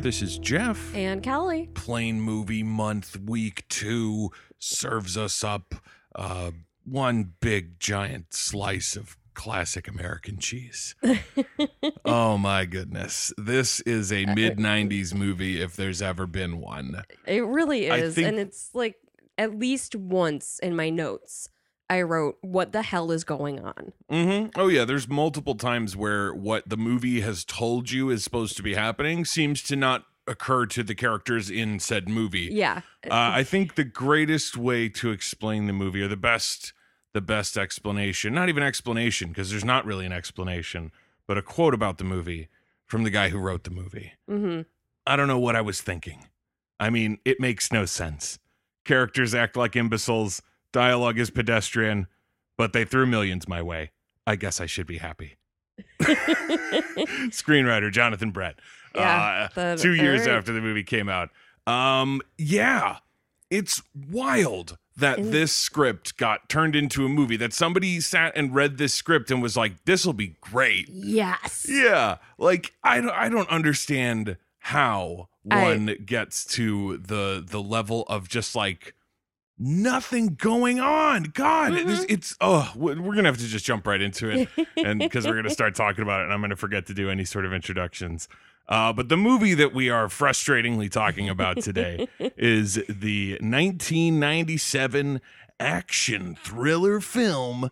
This is Jeff. And Kelly. Plane Movie Month, Week Two serves us up uh, one big giant slice of classic American cheese. oh my goodness. This is a mid 90s movie if there's ever been one. It really is. think- and it's like at least once in my notes, I wrote, What the hell is going on? hmm Oh, yeah. There's multiple times where what the movie has told you is supposed to be happening seems to not occur to the characters in said movie. Yeah. Uh, I think the greatest way to explain the movie, or the best, the best explanation, not even explanation, because there's not really an explanation, but a quote about the movie from the guy who wrote the movie. hmm I don't know what I was thinking. I mean, it makes no sense. Characters act like imbeciles, dialogue is pedestrian, but they threw millions my way. I guess I should be happy. Screenwriter Jonathan Brett. Yeah, Uh, two years after the movie came out. Um, yeah, it's wild that And- this script got turned into a movie. That somebody sat and read this script and was like, "This will be great." yes. Yeah, like I don't, I don't understand how I- one gets to the the level of just like nothing going on. God, Mm-hmm. this, it's oh, we're we're gonna have to just jump right into it, and because we're gonna start talking about it, and I'm gonna forget to do any sort of introductions. Uh, but the movie that we are frustratingly talking about today is the 1997 action thriller film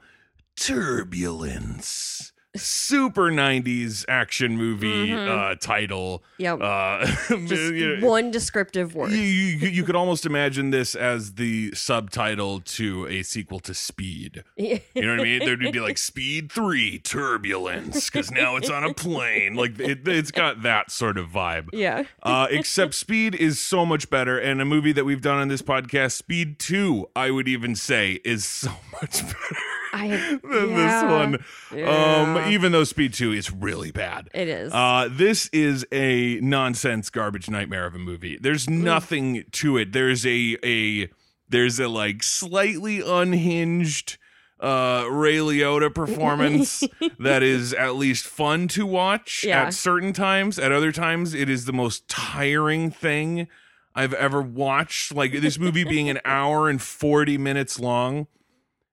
Turbulence. Super 90s action movie Mhm. uh, title. Yep. Uh, Just you know, one descriptive word. you, you, you could almost imagine this as the subtitle to a sequel to Speed. You know what I mean? There'd be like Speed 3 Turbulence because now it's on a plane. Like it, it's got that sort of vibe. yeah. Uh, except Speed is so much better. And a movie that we've done on this podcast, Speed 2, I would even say, is so much better I than yeah. this one. Yeah. Um, even though Speed 2 is really bad. It is. Uh, this is a nonsense garbage nightmare of a movie. There's Mm. nothing to it. There's a a there's a like slightly unhinged uh Ray Liotta performance that is at least fun to watch Yeah. at certain times. At other times it is the most tiring thing I've ever watched. Like this movie being an hour and 40 minutes long.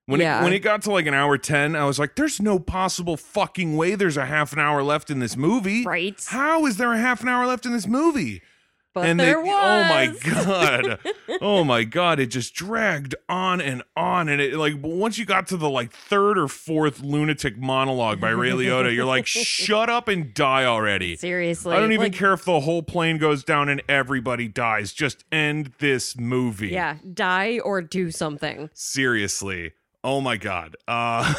When Yeah. it when it got to like an hour 10, I was like there's no possible fucking way there's a half an hour left in this movie. right. How is there a half an hour left in this movie? But and there they- was. oh my god, oh my god, it just dragged on and on, and it like once you got to the like third or fourth lunatic monologue by Ray Liotta, you're like, shut up and die already. Seriously. I don't even like, care if the whole plane goes down and everybody dies. Just end this movie. Yeah. Die or do something. Seriously. Oh my god. Uh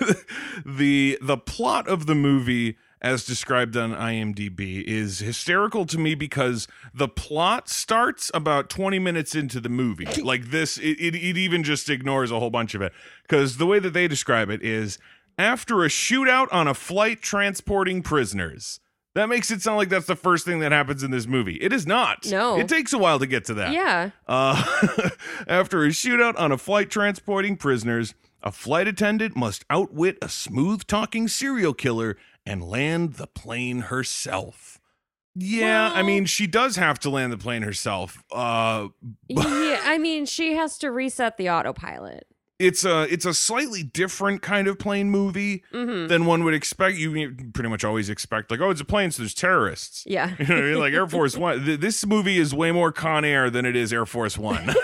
the the plot of the movie as described on IMDb is hysterical to me because the plot starts about 20 minutes into the movie. Like this it, it, it even just ignores a whole bunch of it cuz the way that they describe it is after a shootout on a flight transporting prisoners. That makes it sound like that's the first thing that happens in this movie. It is not. No. It takes a while to get to that. Yeah. Uh, after a shootout on a flight transporting prisoners, a flight attendant must outwit a smooth talking serial killer and land the plane herself. Yeah, I mean, she does have to land the plane herself. Uh, yeah. I mean, she has to reset the autopilot. It's a it's a slightly different kind of plane movie hmm than one would expect. You pretty much always expect like, oh, it's a plane, so there's terrorists. Yeah. You know what I mean? Like Air Force One. Th- This movie is way more Con Air than it is Air Force One.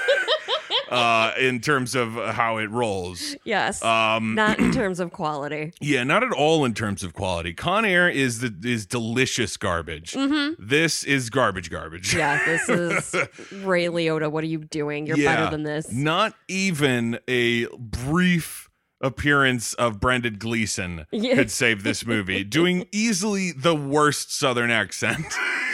uh, in terms of how it rolls. Yes. Um, Not in terms of quality. yeah, not at all in terms of quality. Con Air is the is delicious garbage. hmm This is garbage, garbage. Yeah. This is Ray Liotta. What are you doing? You're Yeah. better than this. Not even a brief appearance of Brendan Gleeson Yeah. could save this movie, doing easily the worst Southern accent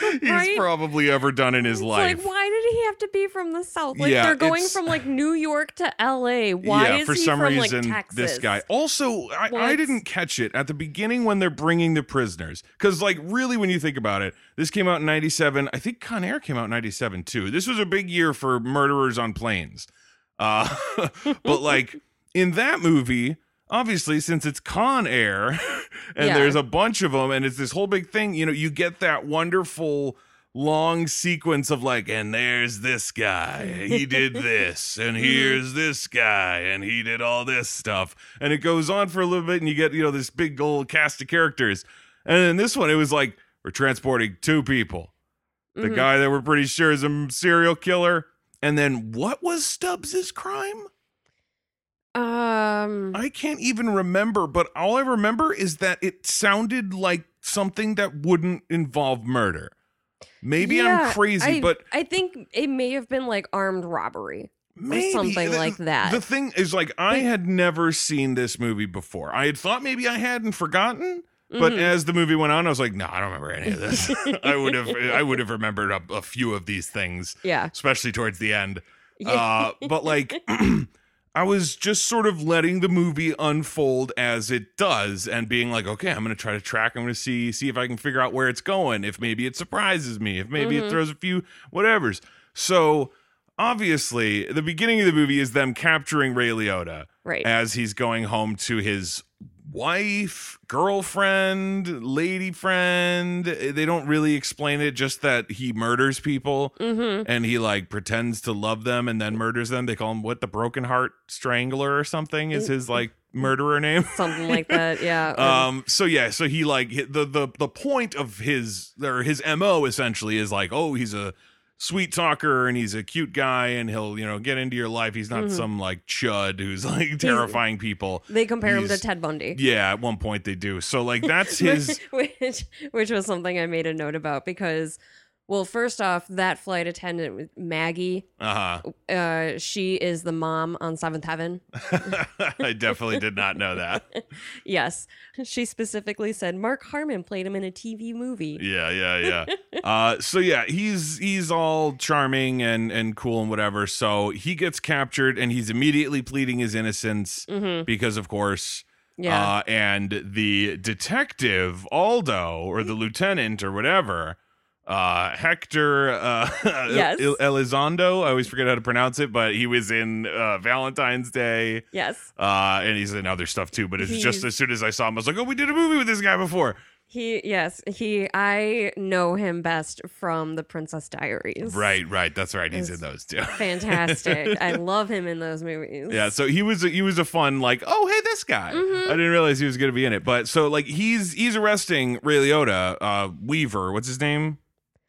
he's Right? probably ever done in his It's life. Like, why did he have to be from the South? Like, Yeah, they're going from like New York to LA. Why yeah, is for he some from reason, like Texas? this guy. Also, I, I didn't catch it at the beginning when they're bringing the prisoners. Because, like, really, when you think about it, this came out in 97. I think Con Air came out in 97, too. This was a big year for murderers on planes. Uh, but, like, in that movie, obviously since it's Con Air and Yeah. there's a bunch of them and it's this whole big thing, you know, you get that wonderful long sequence of like, and there's this guy, he did this, and here's this guy, and he did all this stuff. And it goes on for a little bit, and you get, you know, this big old cast of characters. And in this one, it was like, we're transporting two people. The Mhm. guy that we're pretty sure is a serial killer. And then what was Stubbs's crime? Um. I can't even remember, but all I remember is that it sounded like something that wouldn't involve murder. Maybe I'm crazy, I- but I think it may have been like armed robbery. maybe something The- like that. The thing is, like, I had never seen this movie before. I had thought maybe I hadn't forgotten, but Mhm. as the movie went on, I was like, no, I don't remember any of this. I would have, I would have remembered a, a few of these things, yeah. especially towards the end. Yeah. Uh, but like, I was just sort of letting the movie unfold as it does, and being like, okay, I'm going to try to track. I'm going to see see if I can figure out where it's going. If maybe it surprises me. If maybe it Mhm. throws a few whatevers. So obviously, the beginning of the movie is them capturing Ray Liotta right. as he's going home to his wife, girlfriend, lady friend. They don't really explain it, just that he murders people mm-hmm. and he like pretends to love them and then murders them. They call him what the broken heart strangler or something is his like murderer name. Something like that. Yeah. Um so yeah, so he like the the the point of his or his MO essentially is like, oh, he's a sweet talker and he's a cute guy and he'll, you know, get into your life. He's not Mhm. some like chud who's like terrifying people. they compare him to Ted Bundy. Yeah, at one point they do. So like that's his which which was something I made a note about because well first off that flight attendant Maggie uh-huh. uh she is the mom on Seventh Heaven I definitely did not know that. yes she specifically said Mark Harmon played him in a TV movie Yeah, yeah, yeah. uh, so yeah, he's he's all charming and and cool and whatever. So he gets captured and he's immediately pleading his innocence hmm because, of course, yeah uh, and the detective Aldo or the lieutenant or whatever. Uh, Hector uh, Yes. El- Elizondo. I always forget how to pronounce it, but he was in uh, Valentine's Day. yes Uh, and he's in other stuff too. But it's just as soon as I saw him, I was like, "Oh, we did a movie with this guy before." he yes he I know him best from the Princess Diaries Right, right. That's right. He's in those too. fantastic I love him in those movies Yeah, so he was he was a fun like, oh hey, this guy. Mhm. I didn't realize he was going to be in it, but so like he's he's arresting Ray Liotta, uh, Weaver. What's his name?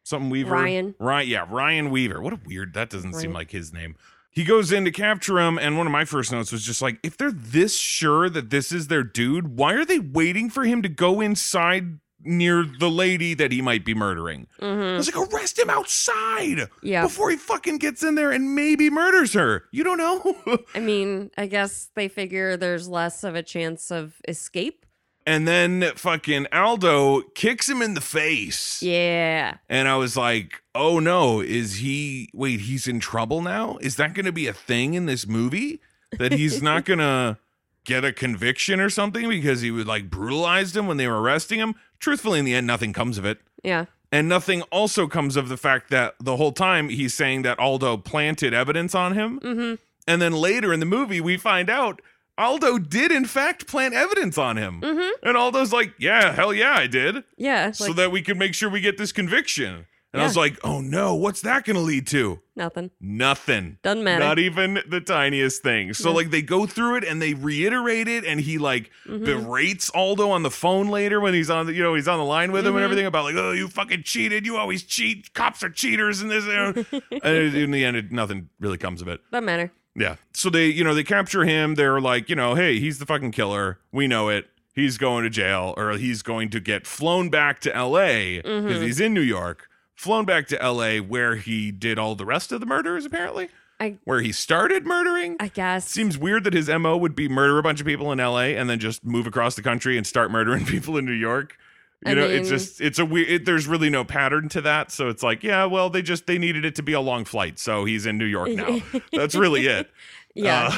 Something Weaver. Ryan. Right, yeah, Ryan Weaver. What a weird. That doesn't seem like his name. He goes in to capture him, and one of my first notes was just like, if they're this sure that this is their dude, why are they waiting for him to go inside near the lady that he might be murdering? I hmm was like, arrest him outside yeah before he fucking gets in there and maybe murders her. You don't know. I mean, I guess they figure there's less of a chance of escape. And then fucking Aldo kicks him in the face. Yeah. And I was like, oh no, is he, wait, he's in trouble now? Is that going to be a thing in this movie? That he's not going to get a conviction or something because he would like brutalized him when they were arresting him? Truthfully, in the end, nothing comes of it. Yeah. And nothing also comes of the fact that the whole time he's saying that Aldo planted evidence on him. Mm-hmm. And then later in the movie, we find out Aldo did, in fact, plant evidence on him. Mm-hmm. And Aldo's like, yeah, hell yeah, I did. Yeah. so that we can make sure we get this conviction. And I was like, oh no, what's that going to lead to? nothing. Nothing. Doesn't matter. Not even the tiniest thing. So Yeah. like they go through it and they reiterate it and he like Mhm. berates Aldo on the phone later when he's on the you know he's on the line with him and Mhm. everything about like oh you fucking cheated you always cheat cops are cheaters and this and in the end it, nothing really comes of it. Doesn't matter. Yeah. So they, you know, they capture him. They're like, you know, hey, he's the fucking killer. We know it. He's going to jail or he's going to get flown back to LA because Mhm. he's in New York. Flown back to LA where he did all the rest of the murders, apparently. I- where he started murdering. I guess. Seems weird that his MO would be murder a bunch of people in LA and then just move across the country and start murdering people in New York. You I know, it's just it's a weird. It, there's really no pattern to that, so it's like, yeah, well, they just they needed it to be a long flight, so he's in New York now. That's really it. yeah.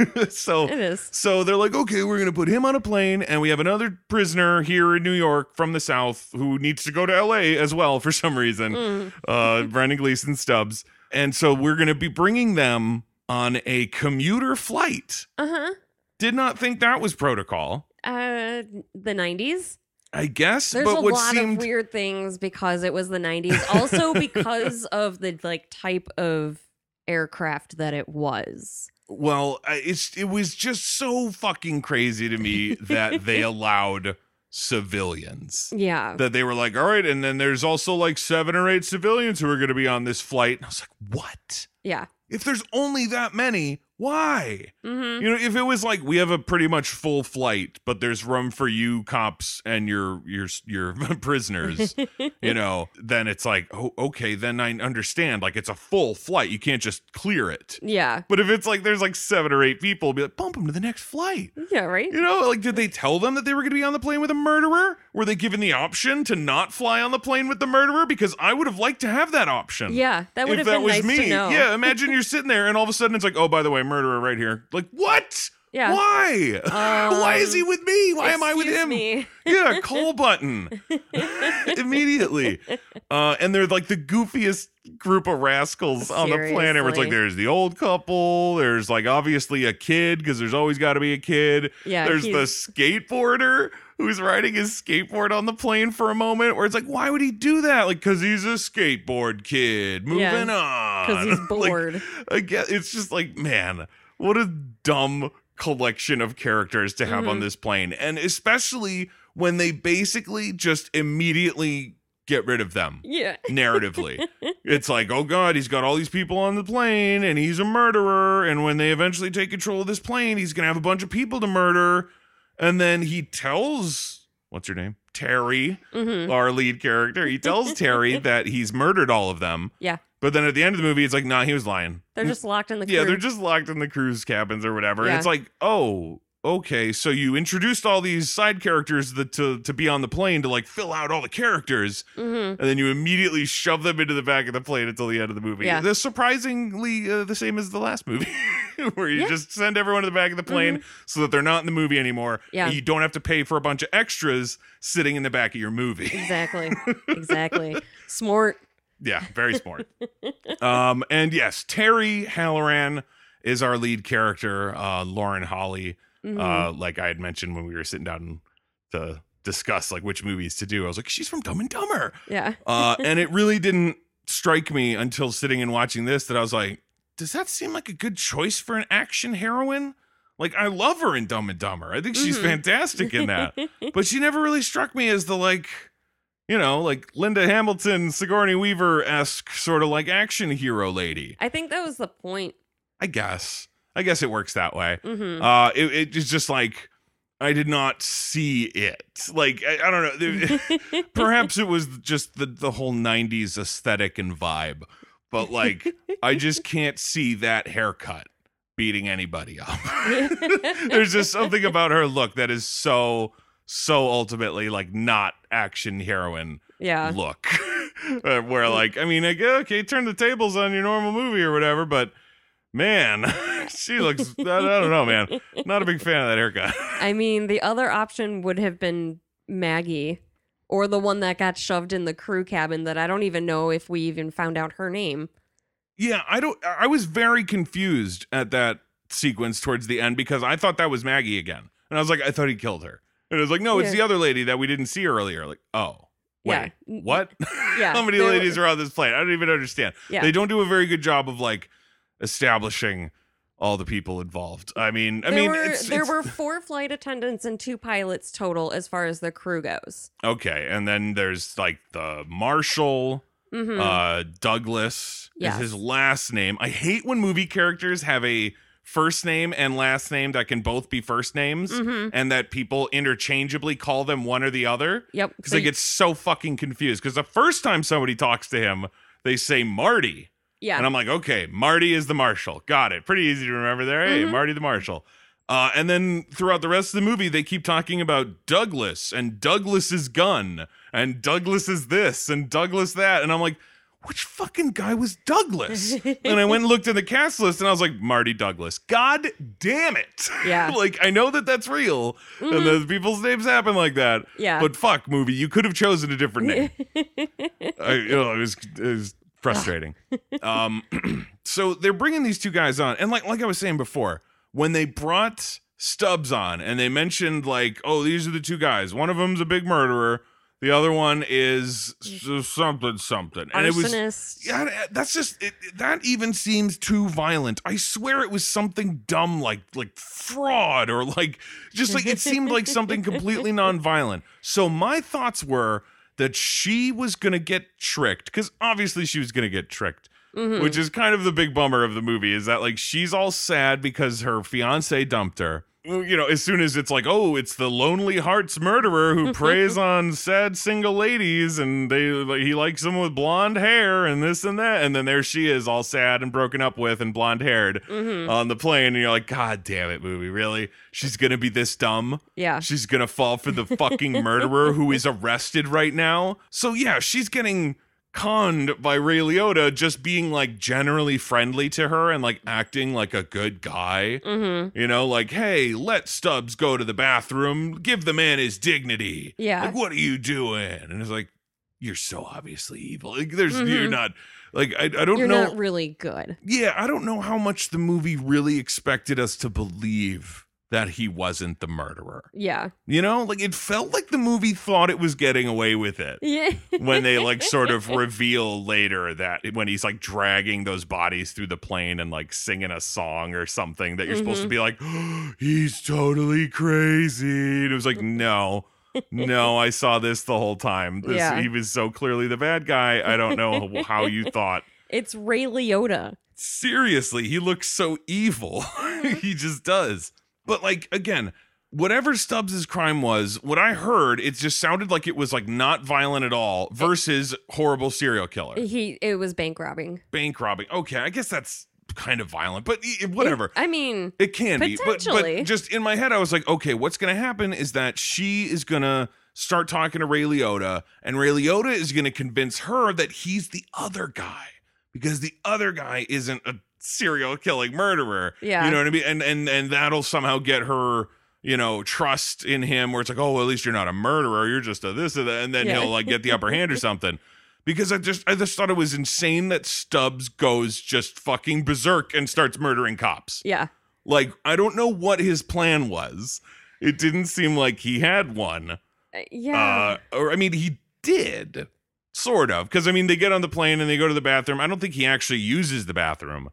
Uh, so it is. so they're like, okay, we're gonna put him on a plane, and we have another prisoner here in New York from the South who needs to go to L.A. as well for some reason. Mm. Uh, Brendan Gleeson Stubbs, and so we're gonna be bringing them on a commuter flight. Uh huh. Did not think that was protocol. Uh, the 90s. I guess, There's but a what lot seemed of weird things because it was the 90s. Also because of the like type of aircraft that it was. well, it's it was just so fucking crazy to me that they allowed civilians. Yeah. That they were like, all right, and then there's also like seven or eight civilians who are going to be on this flight. And I was like, what? yeah. If there's only that many, why? Mm-hmm. You know, if it was like we have a pretty much full flight, but there's room for you cops and your your your prisoners, you know, then it's like, oh, okay, then I understand. Like it's a full flight, you can't just clear it. Yeah. But if it's like there's like seven or eight people, be like, bump them to the next flight. Yeah, right? You know, like did they tell them that they were going to be on the plane with a murderer? Were they given the option to not fly on the plane with the murderer? Because I would have liked to have that option Yeah, that would have that been was nice me. to know. Yeah, imagine you're sitting there and all of a sudden it's like, oh, by the way, murderer right here. Like, what? Yeah. Why? Why is he with me? Why am I with him? me. Yeah, call button immediately. Uh, and they're like the goofiest group of rascals on the planet. Where it's like there's the old couple. There's like obviously a kid because there's always got to be a kid. Yeah, There's the skateboarder who's riding his skateboard on the plane for a moment. Where it's like, why would he do that? Like, because he's a skateboard kid. Moving Yeah, on. Because he's Like, bored. I guess it's just like, man, what a dumb collection of characters to have on Mhm. this plane. And especially when they basically just immediately get rid of them yeah. narratively. it's like, oh God, he's got all these people on the plane and he's a murderer. And when they eventually take control of this plane, he's going to have a bunch of people to murder. And then he tells, what's her name? Terry, hmm our lead character. He tells Terry that he's murdered all of them. Yeah. But then at the end of the movie, it's like, nah, he was lying. They're just locked in the Yeah, they're just locked in the crew's cabins or whatever. And Yeah. it's like, oh, okay. So you introduced all these side characters that to to be on the plane to like fill out all the characters, hmm and then you immediately shove them into the back of the plane until the end of the movie. Yeah. That's surprisingly uh, the same as the last movie, where you Yeah. just send everyone to the back of the plane so that they're not in the movie anymore. Yeah. You don't have to pay for a bunch of extras sitting in the back of your movie. Exactly. exactly. Smart. Yeah, very smart. um, and yes, Terry Halloran is our lead character. Uh, Lauren Holly, Mhm. uh, like I had mentioned when we were sitting down to discuss like which movies to do. I was like, she's from Dumb and Dumber, yeah. uh, and it really didn't strike me until sitting and watching this that I was like, does that seem like a good choice for an action heroine? Like I love her in Dumb and Dumber. I think she's Mhm. fantastic in that but she never really struck me as the like you know like linda hamilton sigourney weaver esque sort of like action hero lady I think that was the point. i guess i guess it works that way. Hmm uh it, it is just like i did not see it. Like i, I don't know. Perhaps it was just the the whole 90s aesthetic and vibe but like i just can't see that haircut beating anybody up. There's just something about her look that is so so ultimately like not action heroine yeah. look. Uh, where like i mean like okay turn the tables on your normal movie or whatever but man she looks I, don't know man. Not a big fan of that haircut. I mean, the other option would have been Maggie or the one that got shoved in the crew cabin that I don't even know if we even found out her name. yeah i don't i was very confused at that sequence towards the end because i thought that was maggie again. And i was like i thought he killed her. And it was like no it's Yeah. the other lady that we didn't see earlier. Like oh wait Yeah. what? Yeah, how many there were- ladies are on this plane i don't even understand. Yeah. they don't do a very good job of like establishing all the people involved i mean i there mean were it's, there it's- were four flight attendants and two pilots total as far as the crew goes. okay and then there's like the marshal hmm uh douglas Yes. is his last name i hate when movie characters have a first name and last name that can both be first names hmm and that people interchangeably call them one or the other Yep. because So I y- get so fucking confused. Because the first time somebody talks to him, they say Marty, yeah. and I'm like, okay, Marty is the marshal. Got it. Pretty easy to remember there. Hey, Mhm. Marty the marshal. Uh, and then throughout the rest of the movie, they keep talking about Douglas and Douglas's gun and Douglas is this and Douglas that, and I'm like. Which fucking guy was Douglas? and I went and looked in the cast list and I was like, Marty Douglas. God damn it. Yeah. like, I know that that's real Mhm. and that people's names happen like that. yeah. But fuck, movie, you could have chosen a different name. I, you know, it was it was frustrating. um, so they're bringing these two guys on, and like like I was saying before, when they brought Stubbs on, and they mentioned like, oh, these are the two guys. One of them's a big murderer. The other one is something something, and it was Arsonist. yeah, that's just it, that even seems too violent. I swear it was something dumb like like fraud or like just like it seemed like something completely non-violent. So my thoughts were that she was going to get tricked cuz obviously she was going to get tricked. Mhm. Which is kind of the big bummer of the movie is that like she's all sad because her fiance dumped her. You know, as soon as it's like, oh, it's the lonely hearts murderer who preys on sad single ladies, and they like, he likes them with blonde hair and this and that, and then there she is, all sad and broken up with and blonde haired Mhm. on the plane, and you're like, God damn it, movie, really? She's gonna be this dumb? Yeah. She's gonna fall for the fucking murderer who is arrested right now. So yeah, she's getting conned by Ray Liotta just being like generally friendly to her and like acting like a good guy. Mm-hmm. You know, like, hey, let Stubbs go to the bathroom. Give the man his dignity. Yeah. Like, what are you doing? And it's like, you're so obviously evil. Like, there's you're Mhm. not like I, I don't You're know. not really good. yeah, I don't know how much the movie really expected us to believe that he wasn't the murderer. Yeah. You know, like it felt like the movie thought it was getting away with it Yeah. when they like sort of reveal later that when he's like dragging those bodies through the plane and like singing a song or something that you're supposed to mm-hmm. be like, he's totally crazy. And it was like, no. No, I saw this the whole time. This, Yeah. He was so clearly the bad guy. I don't know how you thought It's Ray Liotta. seriously, he looks so evil. Mm-hmm. he just does. But like again, whatever Stubbs's crime was, what I heard, it just sounded like it was like not violent at all versus horrible serial killer. He it was bank robbing. Bank robbing. Okay, I guess that's kind of violent, but whatever. It- I mean, It can be, but, but just in my head, I was like, okay, what's going to happen is that she is going to start talking to Ray Liotta, and Ray Liotta is going to convince her that he's the other guy because the other guy isn't a serial killing murderer. Yeah. you know what I mean, and and and that'll somehow get her. You know, trust in him where it's like, oh, well, at least you're not a murderer. You're just a this or that. And then Yeah. he'll like get the upper hand or something because I just I just thought it was insane that Stubbs goes just fucking berserk and starts murdering cops. yeah. Like I don't know what his plan was. It didn't seem like he had one. Uh, yeah. Uh, or I mean, he did sort of because I mean they get on the plane and they go to the bathroom. I don't think he actually uses the bathroom.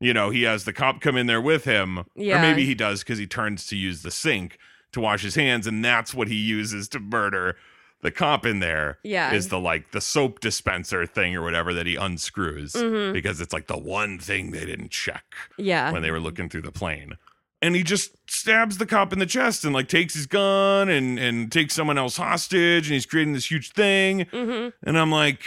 You know, he has the cop come in there with him, or maybe he does because he turns to use the sink to wash his hands, and that's what he uses to murder the cop in there. Yeah. is the like the soap dispenser thing or whatever that he unscrews Mhm. because it's like the one thing they didn't check yeah. when they were looking through the plane. And he just stabs the cop in the chest and like takes his gun and and takes someone else hostage and he's creating this huge thing. hmm And I'm like,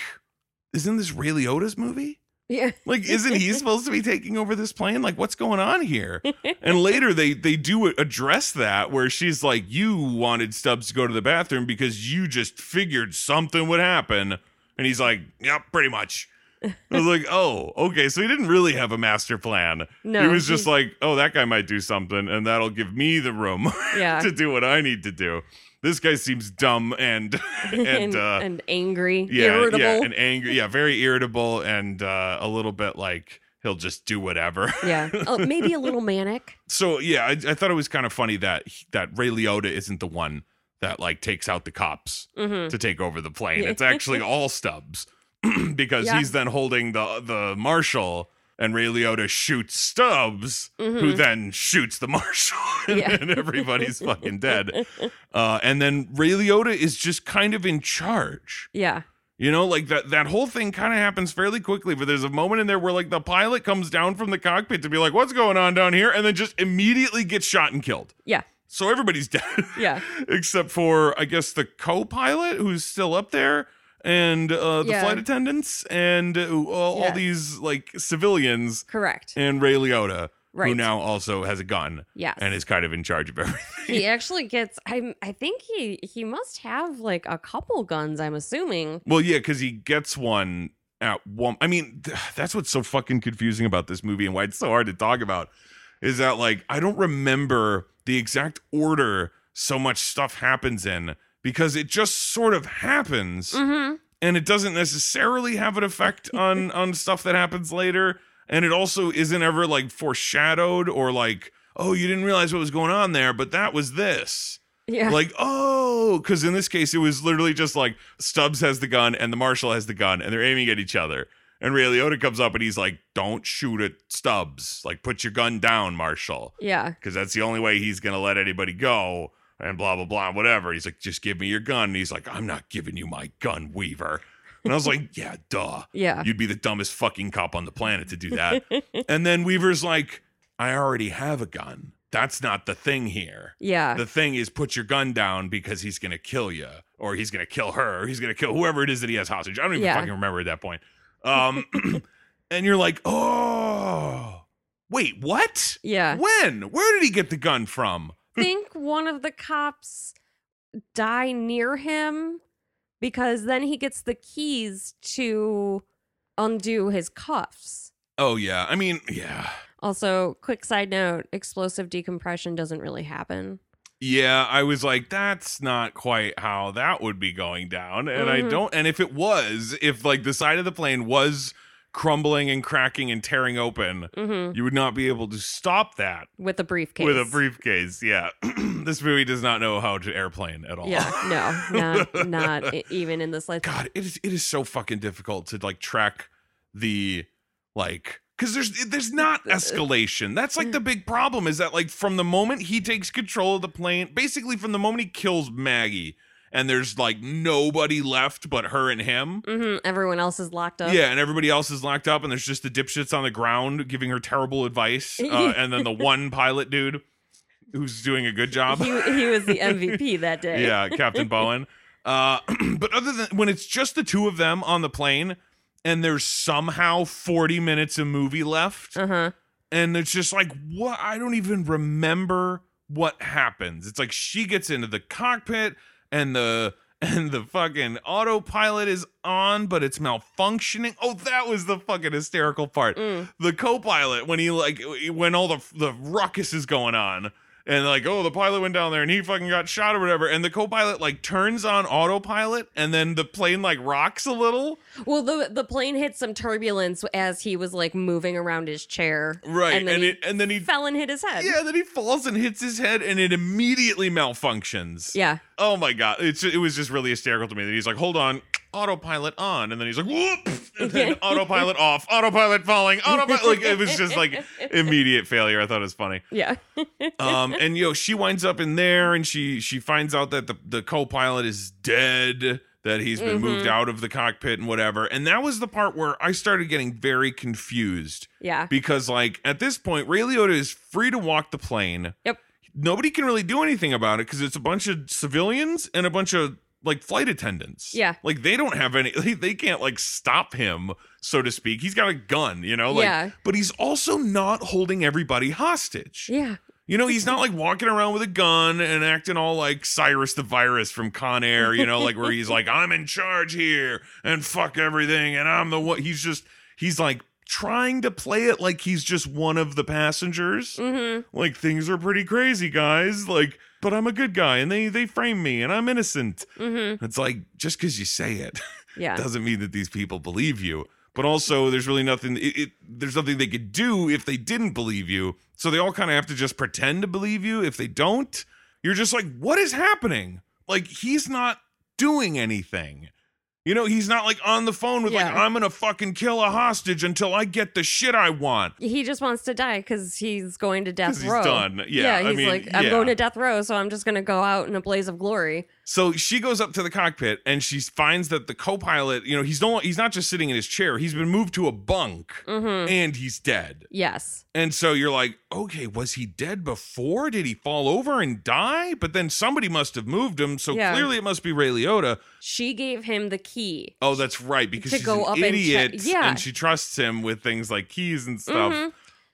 isn't this Ray Liotta's movie? Yeah. Like, isn't he supposed to be taking over this plane? Like, what's going on here? And later they they do address that where she's like, you wanted Stubbs to go to the bathroom because you just figured something would happen. And he's like, yep, pretty much. I was like, oh, okay. So he didn't really have a master plan. No. he was just like, oh, that guy might do something, and that'll give me the room yeah. to do what I need to do. This guy seems dumb and and, and, uh, and angry, yeah, irritable. yeah, and angry, yeah, very irritable, and uh, a little bit like he'll just do whatever. yeah. Oh, maybe a little manic. so yeah, I, I thought it was kind of funny that that Ray Liotta isn't the one that like takes out the cops hmm to take over the plane. It's actually all Stubbs because Yeah. he's then holding the the marshal. And Ray Liotta shoots Stubbs, who Mhm. then shoots the marshal, and, Yeah. and everybody's fucking dead. Uh, and then Ray Liotta is just kind of in charge. Yeah. You know, like that that whole thing kind of happens fairly quickly, but there's a moment in there where like the pilot comes down from the cockpit to be like, "What's going on down here?" and then just immediately gets shot and killed. Yeah. So everybody's dead. Yeah. Except for I guess the co-pilot who's still up there and uh the Yeah. flight attendants and uh, all, all Yeah. these like civilians Correct. and Ray Liotta who Right. now also has a gun Yes. and is kind of in charge of everything. he actually gets I I think he he must have like a couple guns, I'm assuming. Well, yeah, because he gets one at one. I mean, th- that's what's so fucking confusing about this movie and why it's so hard to talk about is that like I don't remember the exact order so much stuff happens in because it just sort of happens Mm-hmm. and it doesn't necessarily have an effect on on stuff that happens later and it also isn't ever like foreshadowed or like oh, you didn't realize what was going on there, but that was this. Yeah. Like, oh, because in this case, it was literally just like Stubbs has the gun and the marshal has the gun and they're aiming at each other. And Ray Liotta comes up and he's like, don't shoot at Stubbs. Like, put your gun down, Marshal. yeah. Because that's the only way he's going to let anybody go and blah, blah, blah, whatever. He's like, just give me your gun. And he's like, I'm not giving you my gun, Weaver. And I was like, yeah, duh. Yeah. You'd be the dumbest fucking cop on the planet to do that. and then Weaver's like, I already have a gun. That's not the thing here. Yeah. The thing is, put your gun down because he's going to kill you, or he's going to kill her, or he's going to kill whoever it is that he has hostage. I don't even Yeah. fucking remember at that point. Um, and you're like, oh, wait, what? yeah. When? Where did he get the gun from? Think one of the cops die near him because then he gets the keys to undo his cuffs. Oh yeah, I mean, yeah, Also, quick side note, explosive decompression doesn't really happen. yeah. I was like, that's not quite how that would be going down, and I Mhm. don't. And if it was, if like the side of the plane was crumbling and cracking and tearing open, hmm you would not be able to stop that With a briefcase. with a briefcase. Yeah, this movie does not know how to airplane at all. Yeah, no, not not even in the slightest. God, it is it is so fucking difficult to like track the like because there's there's not escalation. That's like the big problem is that like from the moment he takes control of the plane, basically from the moment he kills Maggie, and there's like nobody left but her and him. hmm Everyone else is locked up. Yeah, and everybody else is locked up, and there's just the dipshits on the ground giving her terrible advice, uh, and then the one pilot dude who's doing a good job. He, he was the MVP that day. yeah, Captain Bowen. Uh, but other than when it's just the two of them on the plane, and there's somehow 40 minutes of movie left, Uh huh. and it's just like, what? I don't even remember what happens. It's like she gets into the cockpit, and the and the fucking autopilot is on, but it's malfunctioning. Oh, that was the fucking hysterical part. Mm. The co-pilot when he like when all the the ruckus is going on. And like, oh, the pilot went down there and he fucking got shot or whatever. And the co-pilot like turns on autopilot, and then the plane like rocks a little. Well, the the plane hit some turbulence as he was like moving around his chair. Right, And then and he it and then he fell and hit his head. yeah, then he falls and hits his head, and it immediately malfunctions. Yeah. Oh my god, it's it was just really hysterical to me that he's like, hold on, autopilot on, and then he's like, whoop, and then autopilot off, autopilot falling, autopilot. Like it was just like immediate failure. I thought it was funny. Yeah. Um, and yo, she winds up in there, and she she finds out that the the co-pilot is dead. That he's been moved Mhm. out of the cockpit and whatever. And that was the part where I started getting very confused yeah. because like at this point Ray Liotta is free to walk the plane. Yep. Nobody can really do anything about it because it's a bunch of civilians and a bunch of like flight attendants. Yeah. Like they don't have any they, they can't like stop him, so to speak. He's got a gun, you know? Like Yeah. but he's also not holding everybody hostage. Yeah. You know, he's not like walking around with a gun and acting all like Cyrus the Virus from Con Air, you know, like where he's like, I'm in charge here and fuck everything and I'm the one. He's just, he's like trying to play it like he's just one of the passengers. Mm-hmm. Like things are pretty crazy, guys. Like, but I'm a good guy and they they frame me and I'm innocent. Mm-hmm. It's like just because you say it Yeah. doesn't mean that these people believe you. But also, there's really nothing. It, it, there's nothing they could do if they didn't believe you. So they all kind of have to just pretend to believe you. If they don't, you're just like, what is happening? Like he's not doing anything. You know, he's not like on the phone with like, I'm gonna fucking kill a hostage until I get the shit I want. He just wants to die because he's going to death 'Cause he's row. done. Yeah, I he's mean, like, I'm yeah. going to death row, so I'm just going to go out in a blaze of glory. So she goes up to the cockpit and she finds that the co-pilot, you know, he's no, he's not just sitting in his chair. He's been moved to a bunk Mm-hmm. and he's dead. Yes. And so you're like, okay, was he dead before? Did he fall over and die? But then somebody must have moved him, so Yeah. clearly it must be Ray Liotta. She gave him the key. Oh, that's right, because To she's go an up and check- yeah. and she trusts him with things like keys and stuff. Mhm.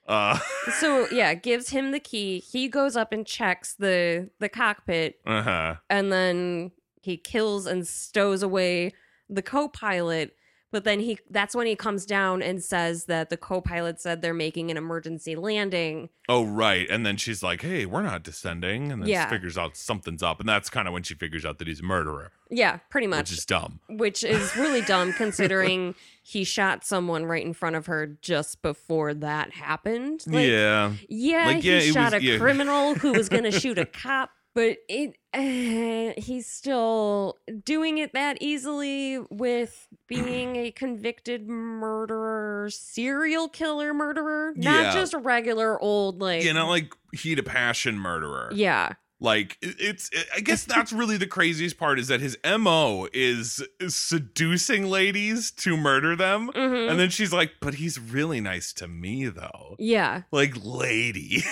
Uh, So yeah, gives him the key. He goes up and checks the the cockpit, uh-huh. and then he kills and stows away the co-pilot. But then he that's when he comes down and says that the co-pilot said they're making an emergency landing. Oh, right. And then she's like, hey, we're not descending. And then Yeah. she figures out something's up. And that's kind of when she figures out that he's a murderer, Yeah, pretty much. which is dumb. which is really dumb considering he shot someone right in front of her just before that happened. Like, yeah. yeah, Like, he yeah, it shot was- a yeah. criminal who was going to shoot a cop, but it uh, he's still doing it that easily with being a convicted murderer, serial killer murderer, not Yeah. just a regular old like You know, like heat of passion murderer. yeah. Like it- it's, I guess that's really the craziest part is that his mo is seducing ladies to murder them, Mhm. and then she's like, "But he's really nice to me, though." Yeah. Like, lady.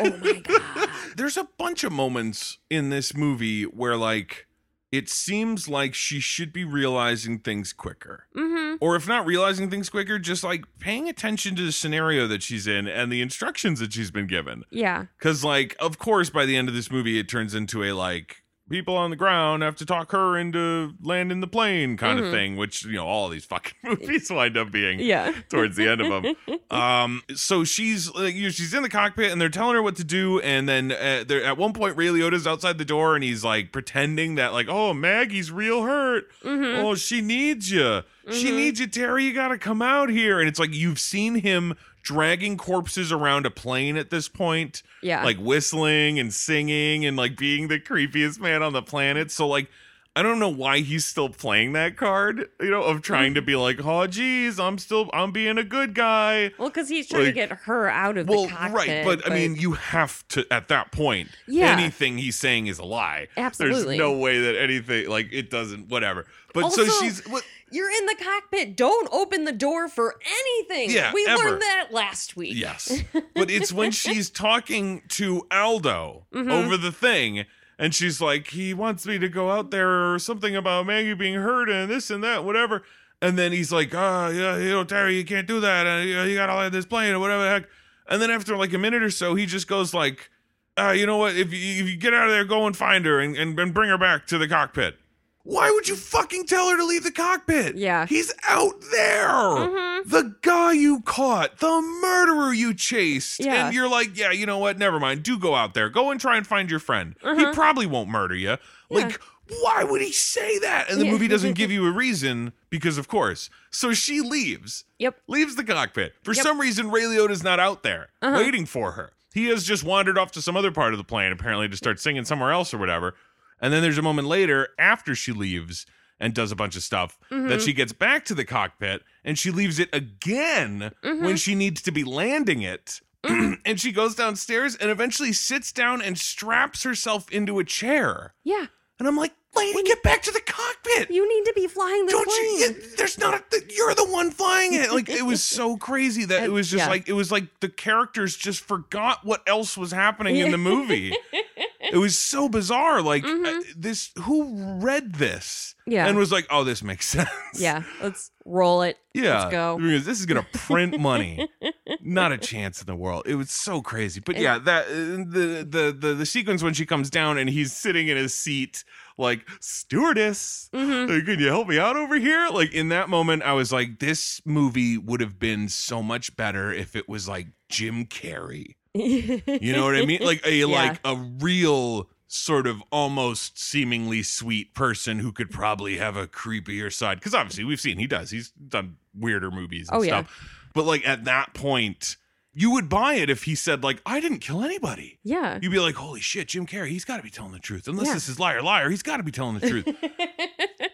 Oh my god. There's a bunch of moments in this movie where, like, it seems like she should be realizing things quicker. mhm. Or if not realizing things quicker, just like paying attention to the scenario that she's in and the instructions that she's been given. Yeah. Because, like, of course, by the end of this movie, it turns into a like people on the ground have to talk her into landing the plane kind Mhm. of thing, which you know all these fucking movies wind up being Yeah. towards the end of them. Um, so she's like, you know, she's in the cockpit and they're telling her what to do, and then uh, they're at one point Ray Liotta's outside the door and he's like pretending that like, oh Maggie's real hurt. Mhm. Oh, she needs you. She Mhm. needs you, Terry. You got to come out here. And it's like you've seen him dragging corpses around a plane at this point, Yeah. like whistling and singing and like being the creepiest man on the planet. So like. I don't know why he's still playing that card, you know, of trying to be like, oh, geez, I'm still, I'm being a good guy. Well, because he's trying Like- to get her out of Well, the cockpit. right, but, I mean, you have to at that point. Yeah. anything he's saying is a lie. Absolutely. There's no way that anything like it doesn't. Whatever. But so Also- she's what? you're in the cockpit. Don't open the door for anything. Yeah, we ever. learned that last week. Yes, but it's when she's talking to Aldo Mhm. over the thing. And she's like, he wants me to go out there or something about Maggie being hurt and this and that, whatever. And then he's like, ah, yeah, you know, Terry, you can't do that. Uh, you, you gotta land this plane or whatever the heck. And then after like a minute or so, he just goes like, uh, you know what? If you, if you get out of there, go and find her and, and, and bring her back to the cockpit. Why would you fucking tell her to leave the cockpit? Yeah. He's out there. Mhm. The guy you caught, the murderer you chased. Yeah. And you're like, yeah, you know what? Never mind. Do go out there. Go and try and find your friend. He Uh-huh. probably won't murder you. Like, why would he say that? And the Yeah. movie doesn't give you a reason because, of course. So she leaves, Yep. leaves the cockpit. For Yep. some reason, Ray Liotta's not out there Uh-huh. waiting for her. He has just wandered off to some other part of the plane, apparently, to start singing somewhere else or whatever. And then there's a moment later after she leaves and does a bunch of stuff that Mhm. she gets back to the cockpit and she leaves it again Mhm. when she needs to be landing it. and she goes downstairs and eventually sits down and straps herself into a chair. Yeah. And I'm like, lady, get back to the cockpit. You need to be flying this Don't plane. you? there's not a. You're the one flying it. Like it was so crazy that it was just yeah. like it was like the characters just forgot what else was happening in the movie. it was so bizarre. Like Mhm. uh, this, who read this Yeah. and was like, "Oh, this makes sense." yeah. Let's roll it. Yeah, Let's go. This is gonna print money. Not a chance in the world. It was so crazy. But yeah, that uh, the, the the the sequence when she comes down and he's sitting in his seat, like stewardess. Mhm. Hey, can you help me out over here? Like in that moment, I was like, this movie would have been so much better if it was like Jim Carrey. You know what I mean? Like a Yeah. like a real sort of almost seemingly sweet person who could probably have a creepier side. Because obviously we've seen he does. He's done weirder movies and Oh, yeah. stuff. But like at that point, you would buy it if he said like, I didn't kill anybody. yeah. You'd be like, holy shit, Jim Carrey, he's got to be telling the truth. Unless Yeah. this is liar, liar, he's got to be telling the truth.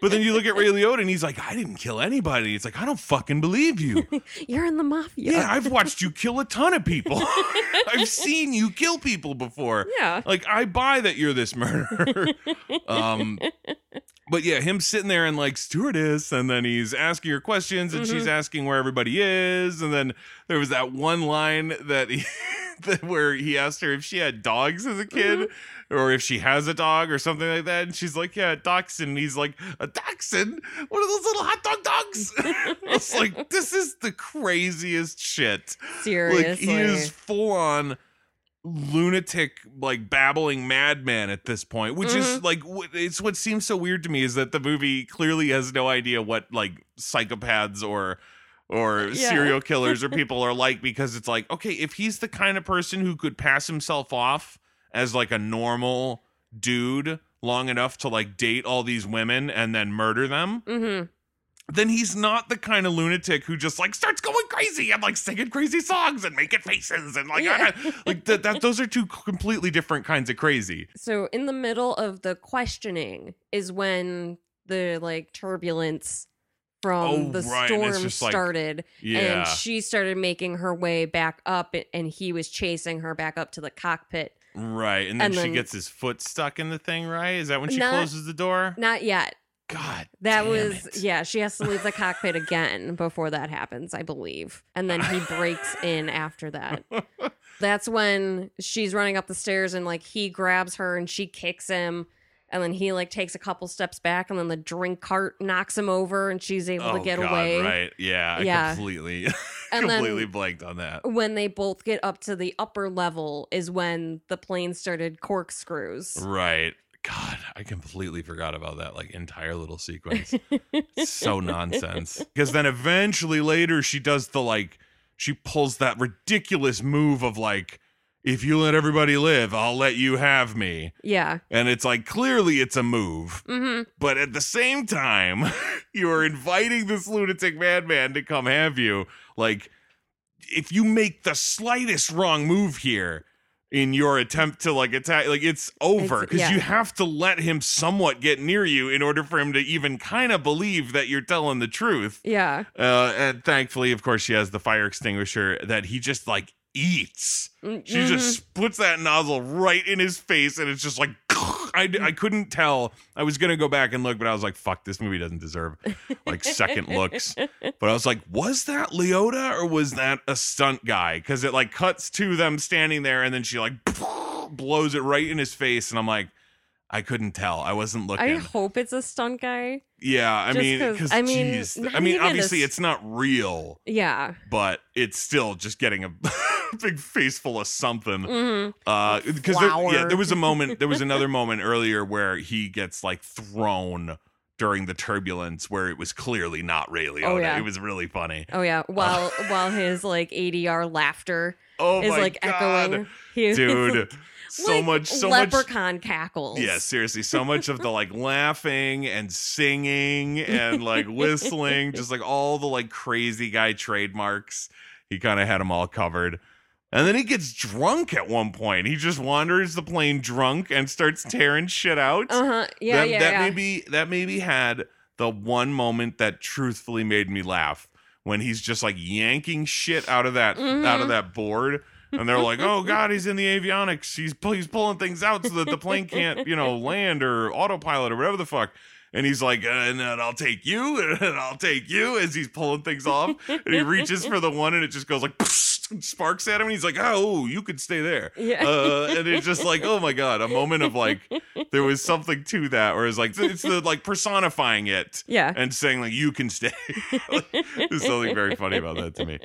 But then you look at Ray Liotta and he's like, I didn't kill anybody. It's like, I don't fucking believe you. You're in the mafia. Yeah, I've watched you kill a ton of people. I've seen you kill people before. Yeah. Like, I buy that you're this murderer. um, but yeah, him sitting there and like stewardess, and then he's asking her questions, and she's mm-hmm. asking where everybody is, and then there was that one line that he that where he asked her if she had dogs as a kid. Mm-hmm. Or if she has a dog or something like that, and she's like, "Yeah, a dachshund." And he's like, "A dachshund? One of those little hot dog dogs?" it's like, "This is the craziest shit." Seriously. Like he is full on lunatic like babbling madman at this point which is Mhm. like w- it's what seems so weird to me is that the movie clearly has no idea what like psychopaths or or Yeah. serial killers or people are like because it's like okay if he's the kind of person who could pass himself off as like a normal dude long enough to like date all these women and then murder them hmm then he's not the kind of lunatic who just like starts going crazy and like singing crazy songs and making faces and like Yeah. like that, that those are two completely different kinds of crazy. So in the middle of the questioning is when the like turbulence from Oh, the right, storm just, like, started Yeah. and she started making her way back up and he was chasing her back up to the cockpit. right. And then and she then- gets his foot stuck in the thing, right? Is that when she Not- closes the door? Not yet. God. That was it. yeah, she has to leave the cockpit again before that happens, I believe. And then he breaks in after that. That's when she's running up the stairs and like he grabs her and she kicks him and then he like takes a couple steps back and then the drink cart knocks him over and she's able Oh, to get God, away. Right. Yeah. I Yeah. completely And completely blanked on that. When they both get up to the upper level is when the plane started corkscrews. Right. God, I completely forgot about that like entire little sequence. so nonsense. Because then eventually later she does the like she pulls that ridiculous move of like if you let everybody live, I'll let you have me. Yeah. And it's like clearly it's a move, hmm but at the same time you are inviting this lunatic madman to come have you. Like if you make the slightest wrong move here in your attempt to like attack like it's over because yeah. you have to let him somewhat get near you in order for him to even kind of believe that you're telling the truth Yeah. uh and thankfully of course she has the fire extinguisher that he just like eats Mm, she just puts that nozzle right in his face and it's just like I, I couldn't tell i was gonna go back and look but i was like fuck this movie doesn't deserve like second looks but I was like, was that Liotta or was that a stunt guy? Because it like cuts to them standing there and then she like blows it right in his face. And I'm like, I couldn't tell. I wasn't looking. I hope it's a stunt guy. yeah, I just mean, 'cause- because I mean, geez, not I mean, even a obviously s- it's not real, Yeah. but it's still just getting a big face full of something. hmm Uh, because there, yeah, Flour. there was a moment, there was another moment earlier where he gets like thrown during the turbulence where it was clearly not Ray Liotta. Oh, yeah. It was really funny. Oh yeah. While while his like ADR laughter Oh is my like god, echoing. He, dude! So like much, so much. leprechaun cackles. Yeah, seriously, so much of the like laughing and singing and like whistling, just like all the like crazy guy trademarks. He kind of had them all covered. And then he gets drunk at one point. He just wanders the plane drunk and starts tearing shit out. Uh huh. Yeah. that, yeah. that yeah. maybe that maybe had the one moment that truthfully made me laugh when he's just like yanking shit out of that out of Mhm. that board and they're like oh god he's in the avionics he's he's pulling things out so that the plane can't you know land or autopilot or whatever the fuck and he's like, uh, and then I'll take you, and I'll take you, as he's pulling things off. And he reaches for the one, and it just goes like sparks at him. And he's like, oh, you could stay there. Yeah. Uh, and it's just like, oh my god, a moment of like, there was something to that, where it's like, it's the like personifying it yeah. and saying like, you can stay. Like, There's something very funny about that to me.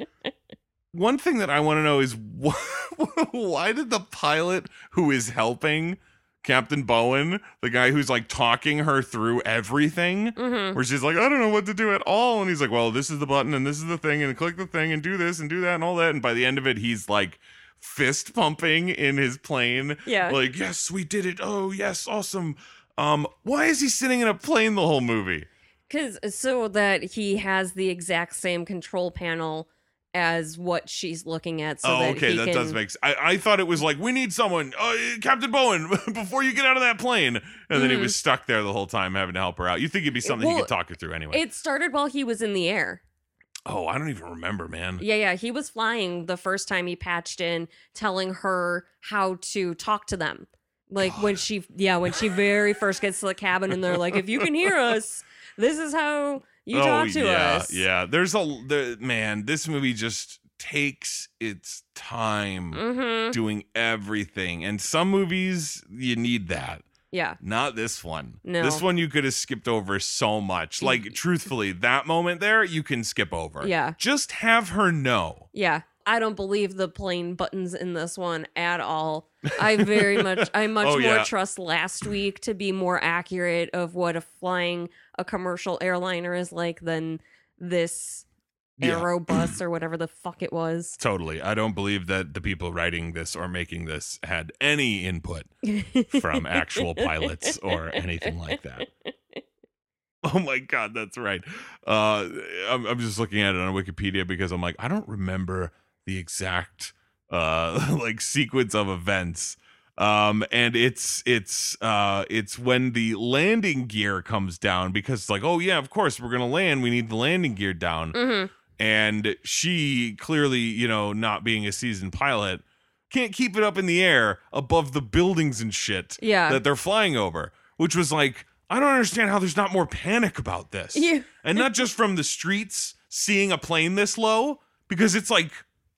One thing that I want to know is wh- why did the pilot who is helping Captain Bowen, the guy who's like talking her through everything, Mm-hmm. where she's like, I don't know what to do at all. And he's like, Well, this is the button and this is the thing, and click the thing and do this and do that and all that. And by the end of it, he's like fist pumping in his plane. Yeah. Like, yes, we did it. Oh, yes, awesome. Um, why is he sitting in a plane the whole movie? Because so that he has the exact same control panel as what she's looking at. So oh, that okay, that can, does make sense. I, I thought it was like, we need someone, uh, Captain Bowen, before you get out of that plane. And then he Mhm. was stuck there the whole time having to help her out. You think it'd be something he could talk her through anyway. It started while he was in the air. oh, I don't even remember, man. Yeah, yeah. He was flying the first time he patched in, telling her how to talk to them. Like when she, yeah, when she very first gets to the cabin and they're like, if you can hear us, this is how you talk to Oh, yeah, us. Yeah, there's a the, man. This movie just takes its time Mm-hmm. doing everything, and some movies you need that. Yeah. Not this one. No. This one you could have skipped over so much. Like truthfully, that moment there you can skip over. Yeah. Just have her know. Yeah. I don't believe the plane buttons in this one at all. I very much, I much Oh, more yeah. trust last week to be more accurate of what a flying a commercial airliner is like than this Yeah. Aerobus or whatever the fuck it was. Totally. I don't believe that the people writing this or making this had any input from actual pilots or anything like that. Oh my god, that's right. Uh, I'm, I'm just looking at it on Wikipedia because I'm like, I don't remember the exact uh like sequence of events. Um, and it's it's uh it's when the landing gear comes down because it's like, oh yeah, of course we're gonna land. We need the landing gear down hmm and she clearly you know not being a seasoned pilot can't keep it up in the air above the buildings and shit Yeah. that they're flying over which was like i don't understand how there's not more panic about this Yeah. and not just from the streets seeing a plane this low because it's like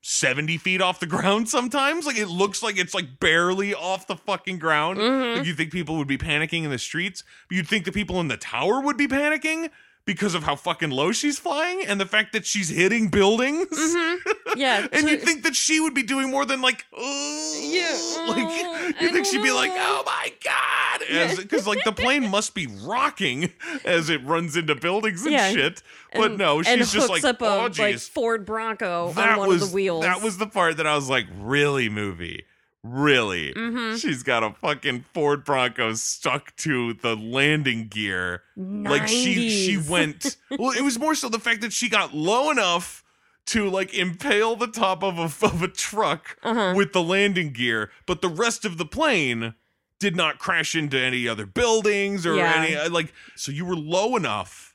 70 feet off the ground sometimes. Like it looks like it's like barely off the fucking ground. Mhm. like you think people would be panicking in the streets but you'd think the people in the tower would be panicking because of how fucking low she's flying and the fact that she's hitting buildings hmm Yeah. and you'd think that she would be doing more than like oh Yeah, like oh, you I think she'd be like oh my god Yeah. because like the plane must be rocking as it runs into buildings and Yeah. shit but and- no she's just like up a oh like Ford Bronco that on one was of the wheels. that was the part that I was like really movie really hmm she's got a fucking Ford Bronco stuck to the landing gear like she she went well it was more so the fact that she got low enough to like impale the top of a of a truck Uh-huh. with the landing gear but the rest of the plane did not crash into any other buildings or Yeah. any uh, like so you were low enough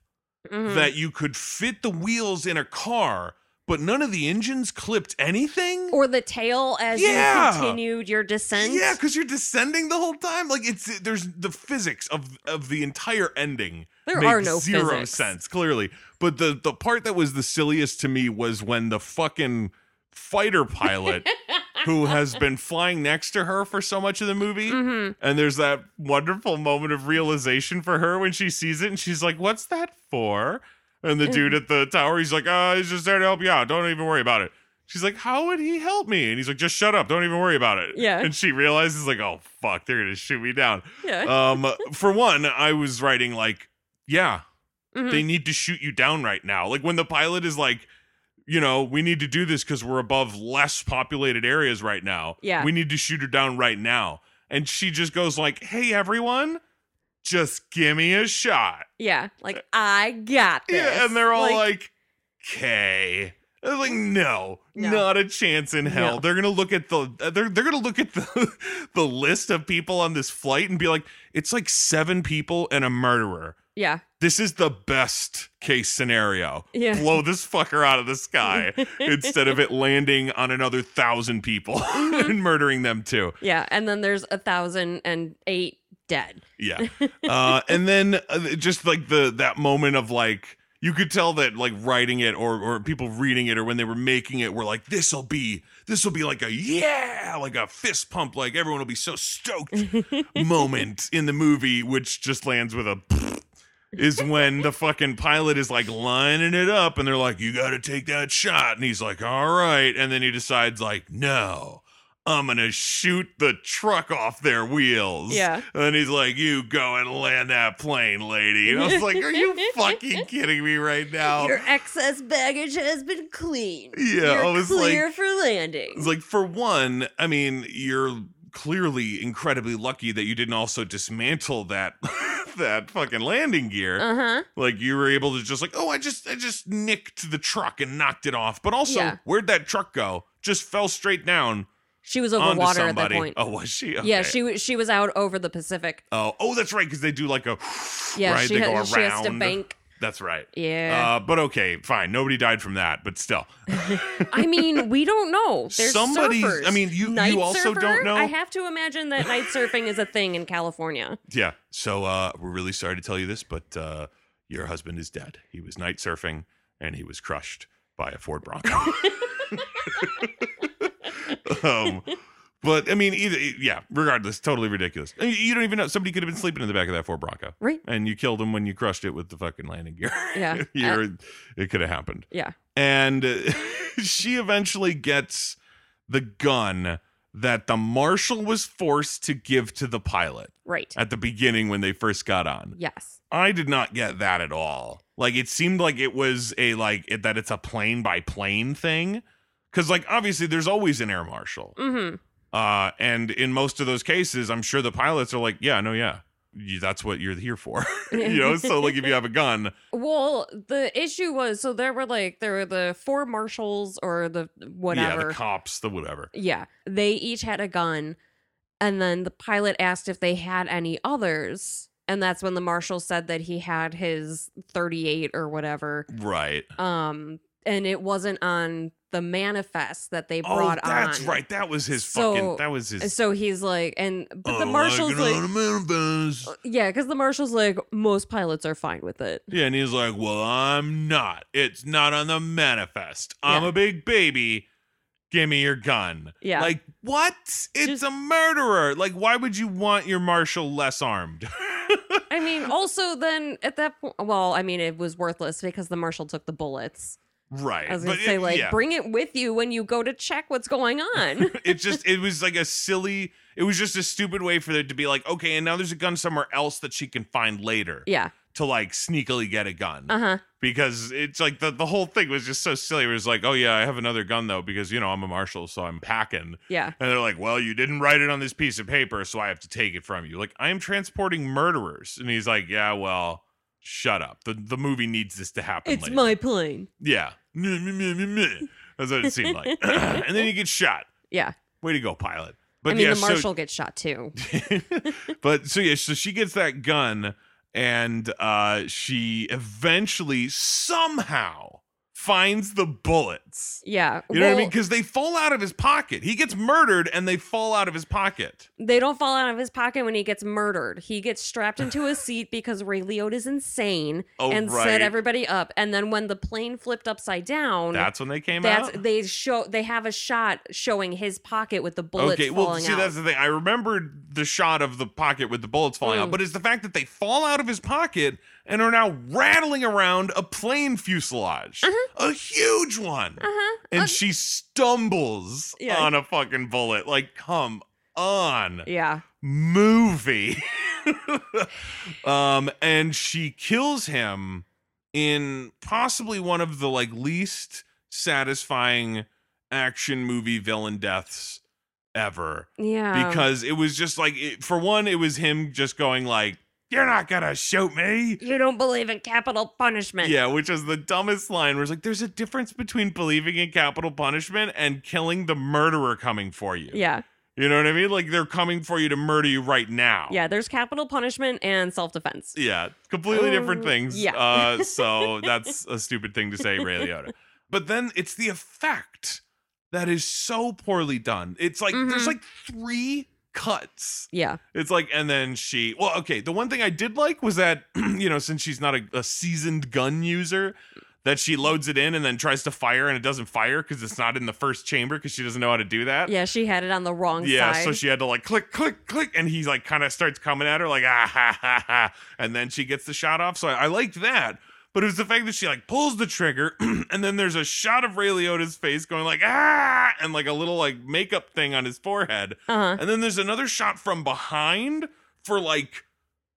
Mhm. that you could fit the wheels in a car but none of the engines clipped anything or the tail as Yeah. you continued your descent. yeah, because you're descending the whole time. Like it's there's the physics of of the entire ending. There are no zero physics. sense clearly. But the the part that was the silliest to me was when the fucking fighter pilot who has been flying next to her for so much of the movie. hmm And there's that wonderful moment of realization for her when she sees it and she's like, What's that for? And the dude at the tower, he's like, Oh, he's just there to help you out. Don't even worry about it. She's like, How would he help me? And he's like, Just shut up. Don't even worry about it. Yeah. And she realizes, like, Oh, fuck, they're going to shoot me down. Yeah. Um, for one, I was writing, like, Yeah, Mhm. they need to shoot you down right now. Like when the pilot is like, you know, we need to do this because we're above less populated areas right now. Yeah. We need to shoot her down right now. And she just goes like, Hey everyone, just give me a shot. yeah. Like I got this. Yeah, and they're all like, Okay. I was like, no, No. not a chance in hell. No. They're gonna look at the they're they're gonna look at the the list of people on this flight and be like, it's like seven people and a murderer yeah. this is the best case scenario. Yeah. Blow this fucker out of the sky instead of it landing on another thousand people Mm-hmm. and murdering them too. Yeah. And then there's a thousand and eight dead. Yeah. Uh, and then uh, just like the that moment of like you could tell that like writing it or or people reading it or when they were making it were like this'll be this'll be like a yeah like a fist pump like everyone will be so stoked moment in the movie which just lands with a is when the fucking pilot is like lining it up and they're like you got to take that shot and he's like all right and then he decides like no I'm gonna shoot the truck off their wheels. Yeah. And he's like, You go and land that plane, lady. And I was like, Are you fucking kidding me right now? Your excess baggage has been cleaned. Yeah, You're I was clear like- for landing. It's like, for one, I mean, you're clearly incredibly lucky that you didn't also dismantle that that fucking landing gear. Uh huh. like you were able to just like, oh, I just I just nicked the truck and knocked it off. But also, Yeah. where'd that truck go? Just fell straight down She was over water at that point. Oh, was she? Yeah, she was she was out over the Pacific. Oh, oh, that's right, because they do like a Yeah, right. she, they ha- go she has to bank. That's right. Yeah. Uh, but okay, fine. Nobody died from that, but still. I mean, we don't know. There's Somebody's- surfers. I mean, you- you Night also surfer? don't know? I have to imagine that night surfing is a thing in California. Yeah. So uh, we're really sorry to tell you this, but uh, your husband is dead. He was night surfing and he was crushed by a Ford Bronco. um, But I mean, either yeah, regardless, totally ridiculous. I mean, You don't even know somebody could have been sleeping in the back of that Ford Bronco, Right. and you killed him when you crushed it with the fucking landing gear. Yeah. You're- it could have happened. Yeah. And uh, she eventually gets the gun that the marshal was forced to give to the pilot Right. at the beginning when they first got on. Yes. I did not get that at all. Like it seemed like it was a like it, that it's a plane by plane thing cuz like obviously there's always an air marshal. Mm-hmm. Uh and in most of those cases I'm sure the pilots are like, yeah, no, yeah. You, that's what you're here for. you know, so like if you have a gun, Well, the issue was so there were like there were the four marshals or the whatever yeah, the cops, the whatever. Yeah. They each had a gun. And then the pilot asked if they had any others. And that's when the marshal said that he had his 38 or whatever. Right. Um, and it wasn't on the manifest that they Oh, brought that's on. right. That was his So- fucking that was his So he's like, and but the "Oh, marshal's like on like, a manifest." Uh, yeah, because the marshal's like, most pilots are fine with it. Yeah, and he's like, "Well, I'm not. It's not on the manifest. I'm Yeah. a big baby. Give me your gun." Yeah. Like what? It's Just- a murderer. Like, why would you want your marshal less armed? I mean, also then at that point, well, I mean, it was worthless because the marshal took the bullets. Right. I was gonna But say, it- like, yeah. bring it with you when you go to check what's going on. it just it was like a silly. It was just a stupid way for it to be like, okay, and now there's a gun somewhere else that she can find later yeah. to like sneakily get a gun. Uh huh. because it's like the, the whole thing was just so silly. It was like, oh yeah, I have another gun though because you know I'm a marshal, so I'm packing. Yeah. And they're like, well, you didn't write it on this piece of paper, so I have to take it from you. Like I am transporting murderers, and he's like, yeah, well, shut up. The the movie needs this to happen. It's later. my plane. yeah. That's what it seemed like. and then he gets shot. Yeah. Way to go, pilot. But I mean, yeah, the so- marshal gets shot too. but so yeah, so she gets that gun and uh she eventually somehow finds the bullets. Yeah. You know what I mean? Because they fall out of his pocket. He gets murdered and they fall out of his pocket. They don't fall out of his pocket when he gets murdered. He gets strapped into a seat because Ray Liotta's insane Oh, and right. set everybody up. And then when the plane flipped upside down, That's when they came that's out. they show they have a shot showing his pocket with the bullets Okay, well, see, out. that's the thing. I remembered the shot of the pocket with the bullets falling out, Mm. but it's the fact that they fall out of his pocket and are now rattling around a plane fuselage, a huge one. uh-huh. and Uh, she stumbles Yeah. on a fucking bullet. Like, come on, yeah. movie. um, and she kills him in possibly one of the like least satisfying action movie villain deaths ever Yeah. because it was just like it, for one it was him just going like you're not gonna shoot me you don't believe in capital punishment. yeah, which is the dumbest line where it's like, there's a difference between believing in capital punishment and killing the murderer coming for you. Yeah. You know what I mean? Like they're coming for you to murder you right now. Yeah. There's capital punishment and self defense. Yeah. Completely different Uh, things. yeah. Uh, so that's a stupid thing to say, Ray Liotta. But then it's the effect that is so poorly done. It's like there's Mhm. like three cuts Yeah. It's like, and then she, well, okay. The one thing I did like was that, you know, since she's not a, a seasoned gun user, that she loads it in and then tries to fire and it doesn't fire because it's not in the first chamber because she doesn't know how to do that. Yeah. She had it on the wrong Yeah, side. so she had to like click, click, click, and he's like kind of starts coming at her like ah ha ha ha, and then she gets the shot off. So I, I liked that, but it was the fact that she like pulls the trigger, and then there's a shot of Ray Liotta's face going like ah, and like a little like makeup thing on his forehead, uh-huh. and then there's another shot from behind for like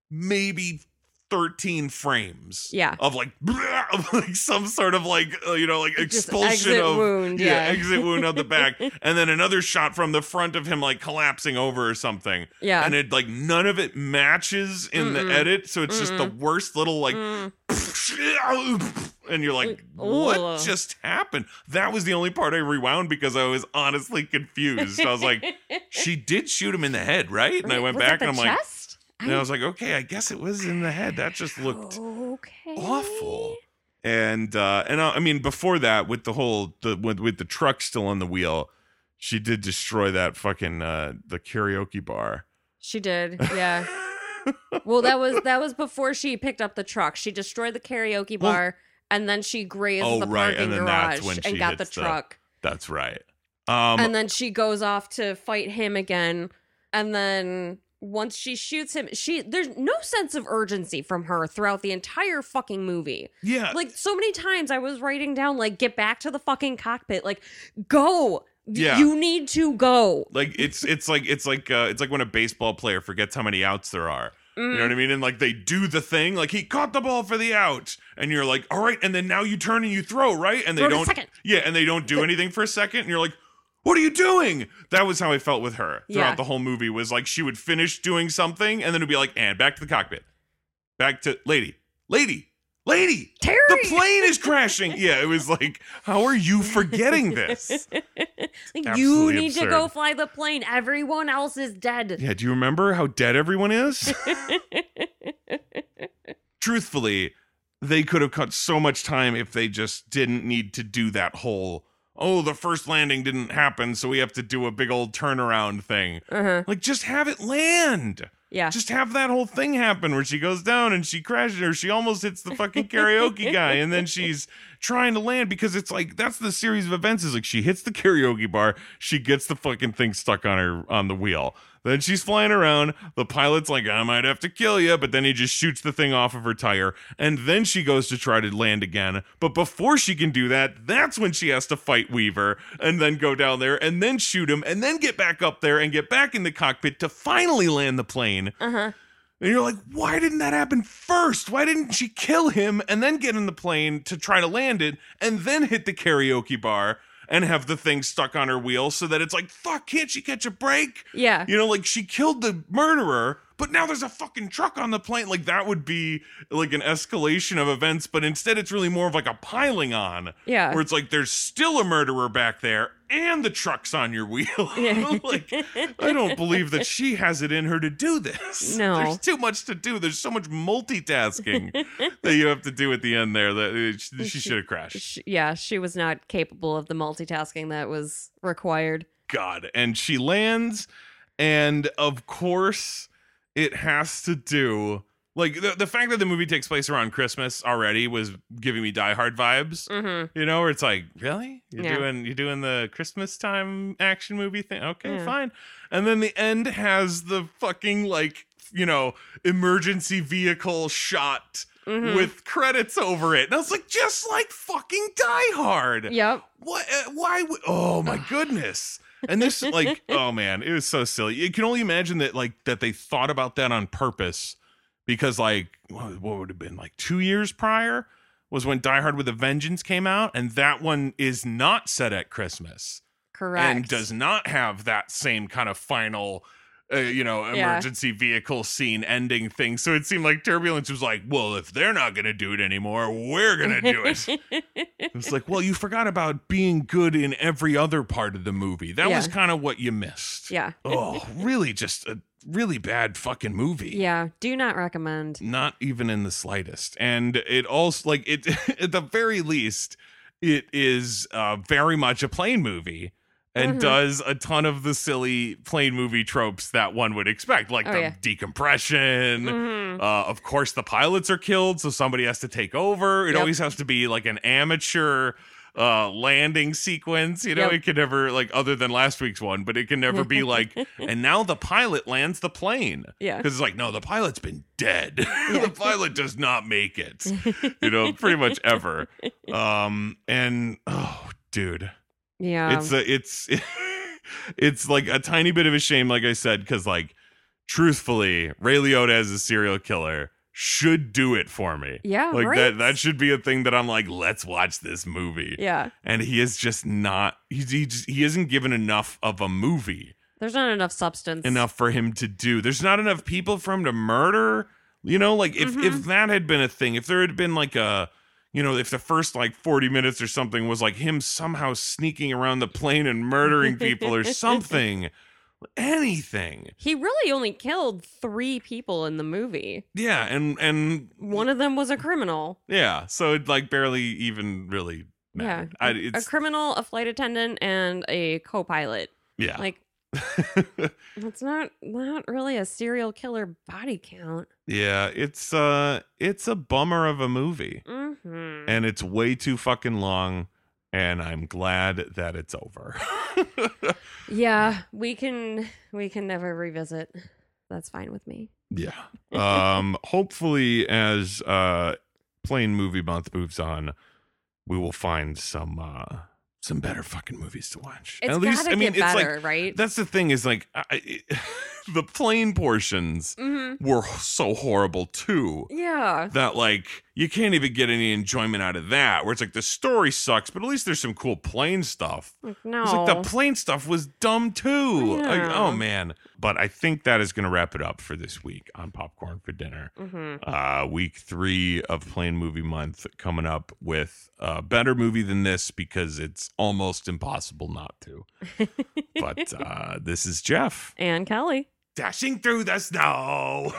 maybe 13 frames. Yeah. Of like, of like some sort of like, uh, you know, like Just expulsion of. wound, yeah. exit wound on the back. and then another shot from the front of him like collapsing over or something. Yeah. And it like, none of it matches in the Mm-mm. edit. So it's just the worst little like, Mm. and you're like, Like, what ugh. just happened? That was the only part I rewound because I was honestly confused. I was like, she did shoot him in the head, right? And I went Was back and I'm like, chest? And I was like, okay, I guess it was in the head. That just looked okay. awful. And uh and I, I mean before that with the whole the with, with the truck still on the wheel, she did destroy that fucking uh the karaoke bar. She did. Yeah. well, that was that was before she picked up the truck. She destroyed the karaoke Well- bar and then she grazed Oh, the right, parking and garage when and got the hits the- truck. That's right. Um, and then she goes off to fight him again. And then once she shoots him, she there's no sense of urgency from her throughout the entire fucking movie. yeah, Like so many times I was writing down like get back to the fucking cockpit. Like go. Yeah. You need to go. like it's it's like it's like uh, it's like when a baseball player forgets how many outs there are. You know what I mean? And like they do the thing, like he caught the ball for the out, and you're like, all right, and then now you turn and you throw, right? And they Throw don't, second. yeah, and they don't do anything for a second, and you're like, what are you doing? That was how I felt with her throughout Yeah. the whole movie. Was like she would finish doing something, and then it'd be like, and back to the cockpit, back to lady, lady, lady. Teri. The plane is crashing. Yeah, it was like, how are you forgetting this? You need to go fly the plane. Everyone else is dead. Yeah, do you remember how dead everyone is? Truthfully, they could have cut so much time if they just didn't need to do that whole, oh, the first landing didn't happen, so we have to do a big old turnaround thing. Uh-huh. Like, just have it land. Yeah. Just have that whole thing happen where she goes down and she crashes or she almost hits the fucking karaoke guy and then she's trying to land because it's like that's the series of events is like she hits the karaoke bar, she gets the fucking thing stuck on her on the wheel. Then she's flying around. The pilot's like, I might have to kill you, but then he just shoots the thing off of her tire. And then she goes to try to land again. But before she can do that, that's when she has to fight Weaver and then go down there and then shoot him and then get back up there and get back in the cockpit to finally land the plane. Uh-huh. And you're like, why didn't that happen first? Why didn't she kill him and then get in the plane to try to land it and then hit the karaoke bar and have the thing stuck on her wheel so that it's like, fuck, can't she catch a break? Yeah. You know, like she killed the murderer, but now there's a fucking truck on the plane. Like that would be like an escalation of events, but instead it's really more of like a piling on. Yeah. Where it's like there's still a murderer back there and the truck's on your wheel. Yeah. like I don't believe that she has it in her to do this. No. There's too much to do. There's so much multitasking that you have to do at the end there that uh, she, she should have crashed. Sh- yeah, she was not capable of the multitasking that was required. God. And she lands, and of course, it has to do like the, the fact that the movie takes place around Christmas already was giving me Die Hard vibes. Mm-hmm. You know, where it's like, really? You're Yeah. doing you're doing the Christmas time action movie thing? Okay, Yeah. fine. And then the end has the fucking like you know emergency vehicle shot Mhm. with credits over it, and I was like, just like fucking Die Hard. Yep. What? Uh, why? would oh my goodness! And this, like, oh man, it was so silly. You can only imagine that, like, that they thought about that on purpose, because, like, what, would have been like two years prior was when Die Hard with a Vengeance came out, and that one is not set at Christmas Correct. and does not have that same kind of final. Uh, you know, Yeah. emergency vehicle scene ending thing. So it seemed like Turbulence was like, well, if they're not going to do it anymore, we're going to do it. It's like, well, you forgot about being good in every other part of the movie. That was kind of what you missed. yeah. Oh, really? Just a really bad fucking movie. Yeah. Do not recommend. Not even in the slightest. And it also, like, it, at the very least, it is uh, very much a plane movie and Mhm. does a ton of the silly plane movie tropes that one would expect, like Oh, the yeah. decompression. Mhm. Uh, of course, the pilots are killed, so somebody has to take over. It Yep. always has to be like an amateur uh landing sequence you know Yep. it can never like other than last week's one but it can never be like and now the pilot lands the plane Yeah. because it's like no the pilot's been dead the pilot does not make it you know pretty much ever um and oh dude Yeah. it's a it's it's like a tiny bit of a shame like i said because like truthfully ray liotta as a serial killer should do it for me yeah. like right? that that should be a thing that i'm like let's watch this movie Yeah. and he is just not he's, he, just, he isn't given enough of a movie There's not enough substance. enough for him to do there's not enough people for him to murder you know like if if Mhm. that had been a thing if there had been like a you know if the first like 40 minutes or something was like him somehow sneaking around the plane and murdering people or something anything He really only killed three people in the movie. yeah and and One of them was a criminal. yeah so it like barely even really mattered. Yeah. I, a criminal, a flight attendant, and a co-pilot. yeah Like it's not not really a serial killer body count. yeah it's uh it's a bummer of a movie Mm-hmm. and it's way too fucking long and I'm glad that it's over. Yeah, we can we can never revisit. That's fine with me. yeah. Um hopefully as uh plane movie month moves on, we will find some uh some better fucking movies to watch. It's At least gotta I mean get it's better, like right? that's the thing is like I, it, the plane portions hmm were so horrible too. Yeah. that like you can't even get any enjoyment out of that. Where it's like the story sucks, but at least there's some cool plane stuff. No. It's like the plane stuff was dumb too. Like, oh man! But I think that is going to wrap it up for this week on Popcorn for Dinner. hmm Uh, week three of Plane Movie Month coming up with a better movie than this because it's almost impossible not to. but uh, this is Jeff And Kelly. dashing through the snow.